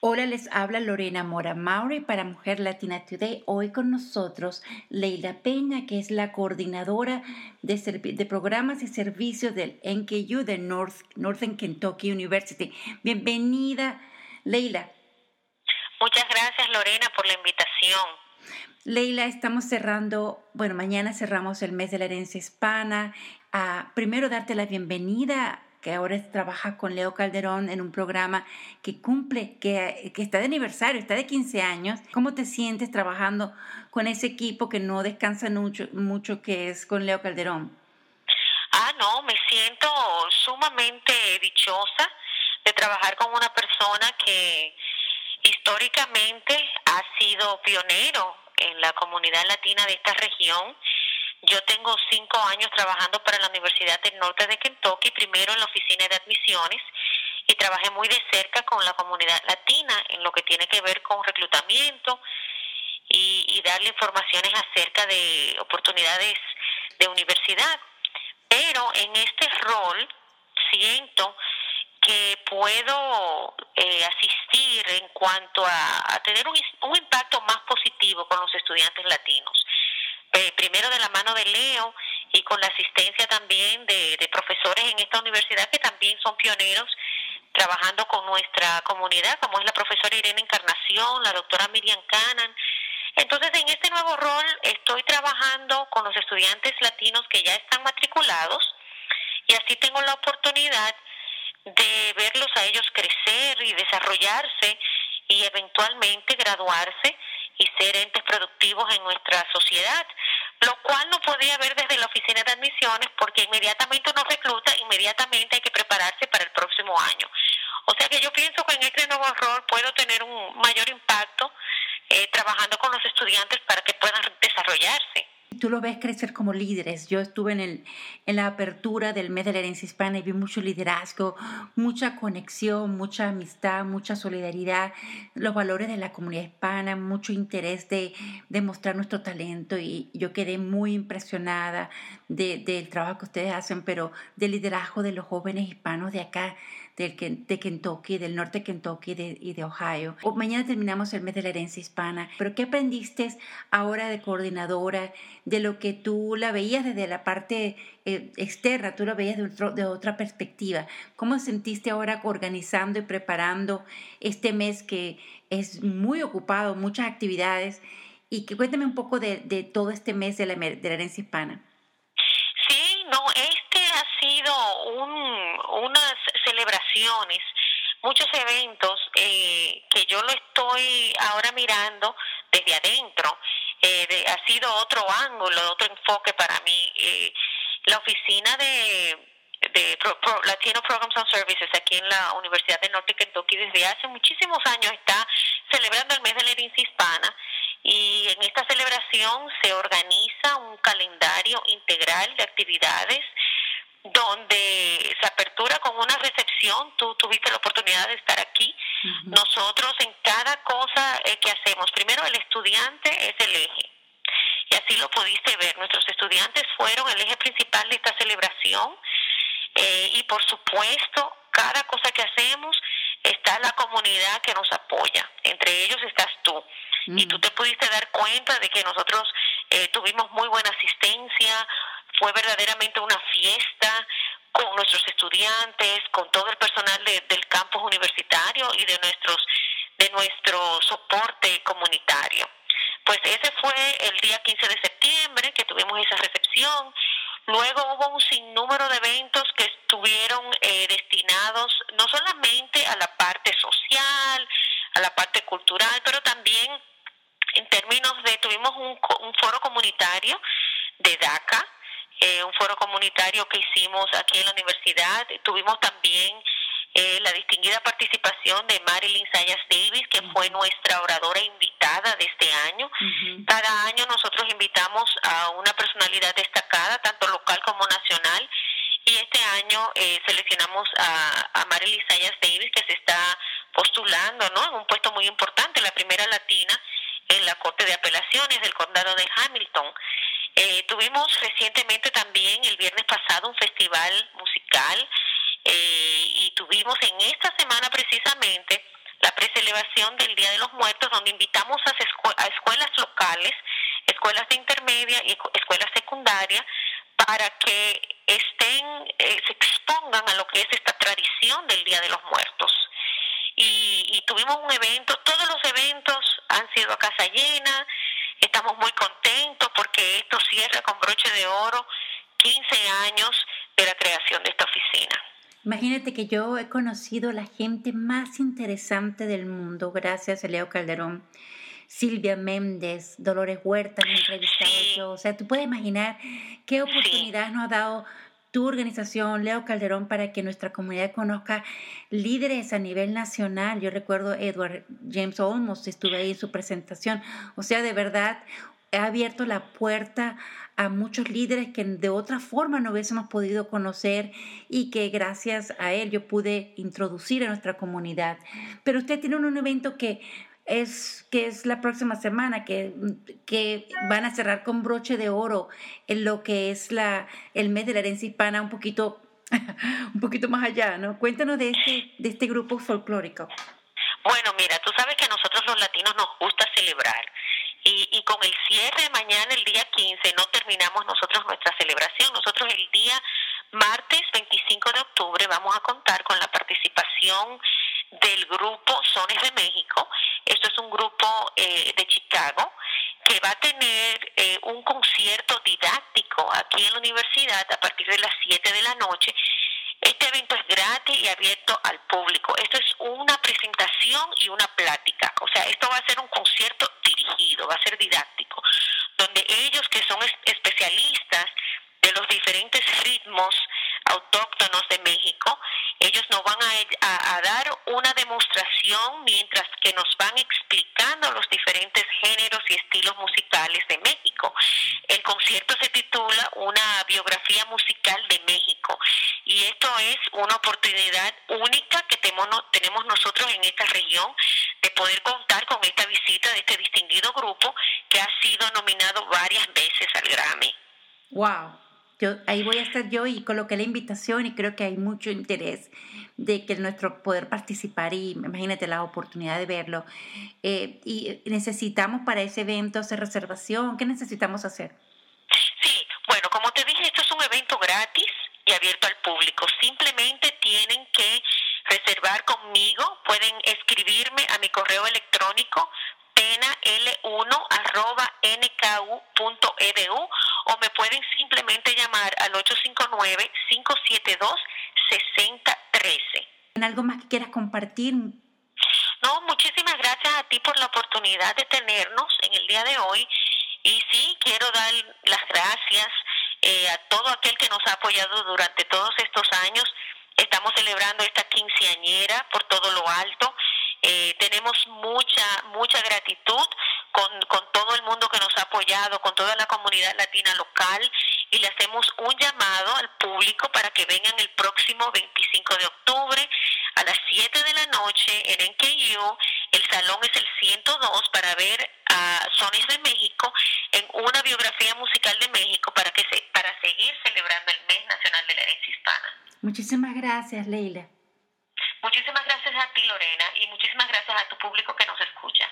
Hola, les habla Lorena Mora Mauri para Mujer Latina Today. Hoy con nosotros Leila Peña, que es la coordinadora de, programas y servicios del NKU de North, Northern Kentucky University. Bienvenida, Leila. Muchas gracias, Lorena, por la invitación. Leila, estamos cerrando, bueno, mañana cerramos el mes de la herencia hispana. Ah, primero, darte la bienvenida que ahora trabaja con Leo Calderón en un programa que cumple, que, que, está de aniversario, está de 15 años. ¿Cómo te sientes trabajando con ese equipo que no descansa mucho, mucho que es con Leo Calderón? Ah, no, me siento sumamente dichosa de trabajar con una persona que históricamente ha sido pionero en la comunidad latina de esta región yo tengo cinco años trabajando para la Universidad del Norte de Kentucky, primero en la oficina de admisiones y trabajé muy de cerca con la comunidad latina en lo que tiene que ver con reclutamiento y, darle informaciones acerca de oportunidades de universidad. Pero en este rol siento que puedo eh, asistir en cuanto a, tener un, un impacto más positivo con los estudiantes latinos. Eh, primero de la mano de Leo y con la asistencia también de, profesores en esta universidad que también son pioneros trabajando con nuestra comunidad, como es la profesora Irene Encarnación, la doctora Miriam Canan. Entonces, en este nuevo rol estoy trabajando con los estudiantes latinos que ya están matriculados y así tengo la oportunidad de verlos a ellos crecer y desarrollarse y eventualmente graduarse y ser entes productivos en nuestra sociedad, lo cual no podría ver desde la oficina de admisiones porque inmediatamente uno recluta, inmediatamente hay que prepararse para el próximo año. O sea que yo pienso que en este nuevo rol puedo tener un mayor impacto eh, trabajando con los estudiantes para que puedan desarrollarse tú lo ves crecer como líderes. Yo estuve en, el, en la apertura del mes de la herencia hispana y vi mucho liderazgo, mucha conexión, mucha amistad, mucha solidaridad, los valores de la comunidad hispana, mucho interés de, demostrar nuestro talento y yo quedé muy impresionada del trabajo que ustedes hacen, pero del liderazgo de los jóvenes hispanos de acá, de Kentucky, del norte de Kentucky y de Ohio. mañana terminamos el mes de la herencia hispana, pero ¿qué aprendiste ahora de coordinadora, de lo que tú la veías desde la parte eh, externa, tú la veías de, de otra perspectiva? ¿Cómo sentiste ahora organizando y preparando este mes que es muy ocupado, muchas actividades? Y que cuéntame un poco de, de todo este mes de la, de la herencia hispana. Sí, no, este ha sido un, unas muchos eventos eh, que yo lo estoy ahora mirando desde adentro. Eh, ha sido otro ángulo, otro enfoque para mí. Eh, la oficina de, de Latino Programs and Services aquí en la Universidad de Norte Kentucky desde hace muchísimos años está celebrando el mes de la herencia hispana y en esta celebración se organiza un calendario integral de actividades donde se apertura con una recepción, tú tuviste la oportunidad de estar aquí, nosotros en cada cosa eh, que hacemos, primero el estudiante es el eje, y así lo pudiste ver, nuestros estudiantes fueron el eje principal de esta celebración, eh, y por supuesto, cada cosa que hacemos está la comunidad que nos apoya, entre ellos estás tú, y tú te pudiste dar cuenta de que nosotros eh, tuvimos muy buena asistencia, fue verdaderamente una fiesta con nuestros estudiantes, con todo el personal del campus universitario y de nuestros de nuestro soporte comunitario. Pues ese fue el día 15 de septiembre que tuvimos esa recepción. Luego hubo un sinnúmero de eventos que estuvieron eh, destinados no solamente a la parte social, a la parte cultural, pero también en términos de, tuvimos un, un foro comunitario de DACA, eh, un foro comunitario que hicimos aquí en la universidad. Tuvimos también eh, la distinguida participación de Marilyn Sayas Davis, que fue nuestra oradora invitada de este año. Cada año nosotros invitamos a una personalidad destacada, tanto local como nacional, y este año eh, seleccionamos a, a Marilyn Sayas Davis, que se está postulando ¿no? en un puesto muy importante, la primera latina en la Corte de Apelaciones del Condado de Hamilton. Eh, tuvimos recientemente también, el viernes pasado, un festival musical eh, y tuvimos en esta semana precisamente la precelebración del Día de los Muertos, donde invitamos a, a escuelas locales, escuelas de intermedia y escuelas secundarias, para que estén, eh, se expongan a lo que es esta tradición del Día de los Muertos. Y, tuvimos un evento, todos los eventos han sido a casa llena, estamos muy contentos porque esto cierra con broche de oro 15 años de la creación de esta oficina. Imagínate que yo he conocido a la gente más interesante del mundo, gracias a Leo Calderón. Silvia Méndez, Dolores Huerta, me he entrevistado yo. O sea, tú puedes imaginar qué oportunidad nos ha dado tu organización, Leo Calderón, para que nuestra comunidad conozca líderes a nivel nacional. Yo recuerdo Edward James Olmos, estuve ahí en su presentación. O sea, de verdad, ha abierto la puerta a muchos líderes que de otra forma no hubiésemos podido conocer y que gracias a él yo pude introducir a nuestra comunidad. Pero usted tiene un evento que es que es la próxima semana, que, que van a cerrar con broche de oro en lo que es la, el mes de la herencia hispana un poquito, un poquito más allá, ¿no? Cuéntanos de este, de este grupo folclórico. Bueno, mira, tú sabes que a nosotros los latinos nos gusta celebrar. Y, y con el cierre mañana, el día 15, no terminamos nosotros nuestra celebración. Nosotros el día martes 25 de octubre vamos a contar con la participación del grupo Sones de México. Esto es un grupo eh, de Chicago que va a tener eh, un concierto didáctico aquí en la universidad a partir de las 7 de la noche. Este evento es gratis y abierto al público. Esto es una presentación y una plática. O sea, esto va a ser un concierto dirigido, va a ser didáctico, donde ellos que son especialistas de los diferentes ritmos autóctonos de México, ellos nos van a, dar una demostración mientras que nos van explicando los diferentes géneros y estilos musicales de México. El concierto se titula Una biografía musical de México y esto es una oportunidad única que tenemos, nosotros en esta región de poder contar con esta visita de este distinguido grupo que ha sido nominado varias veces al Grammy. Wow. Yo, ahí voy a estar yo y coloqué la invitación y creo que hay mucho interés de que nuestro poder participar y imagínate la oportunidad de verlo. Eh, y necesitamos para ese evento hacer reservación. ¿Qué necesitamos hacer? Sí, bueno, como te dije, esto es un evento gratis y abierto al público. Simplemente tienen que reservar conmigo, pueden escribirme a mi correo electrónico penal1 arroba nku.edu o me pueden simplemente llamar al 859-572-6013. ¿Algo más que quieras compartir? No, muchísimas gracias a ti por la oportunidad de tenernos en el día de hoy. Y sí, quiero dar las gracias eh, a todo aquel que nos ha apoyado durante todos estos años. Estamos celebrando esta quinceañera por todo lo alto. Eh, tenemos mucha, mucha gratitud con, con todo el mundo que nos ha apoyado, con toda la comunidad latina local y le hacemos un llamado al público para que vengan el próximo 25 de octubre a las 7 de la noche en NKU. El salón es el 102 para ver a Sones de México en una biografía musical de México para, que se, para seguir celebrando el Mes Nacional de la Herencia Hispana. Muchísimas gracias, Leila. Muchísimas gracias a ti, Lorena, y muchísimas gracias a tu público que nos escucha.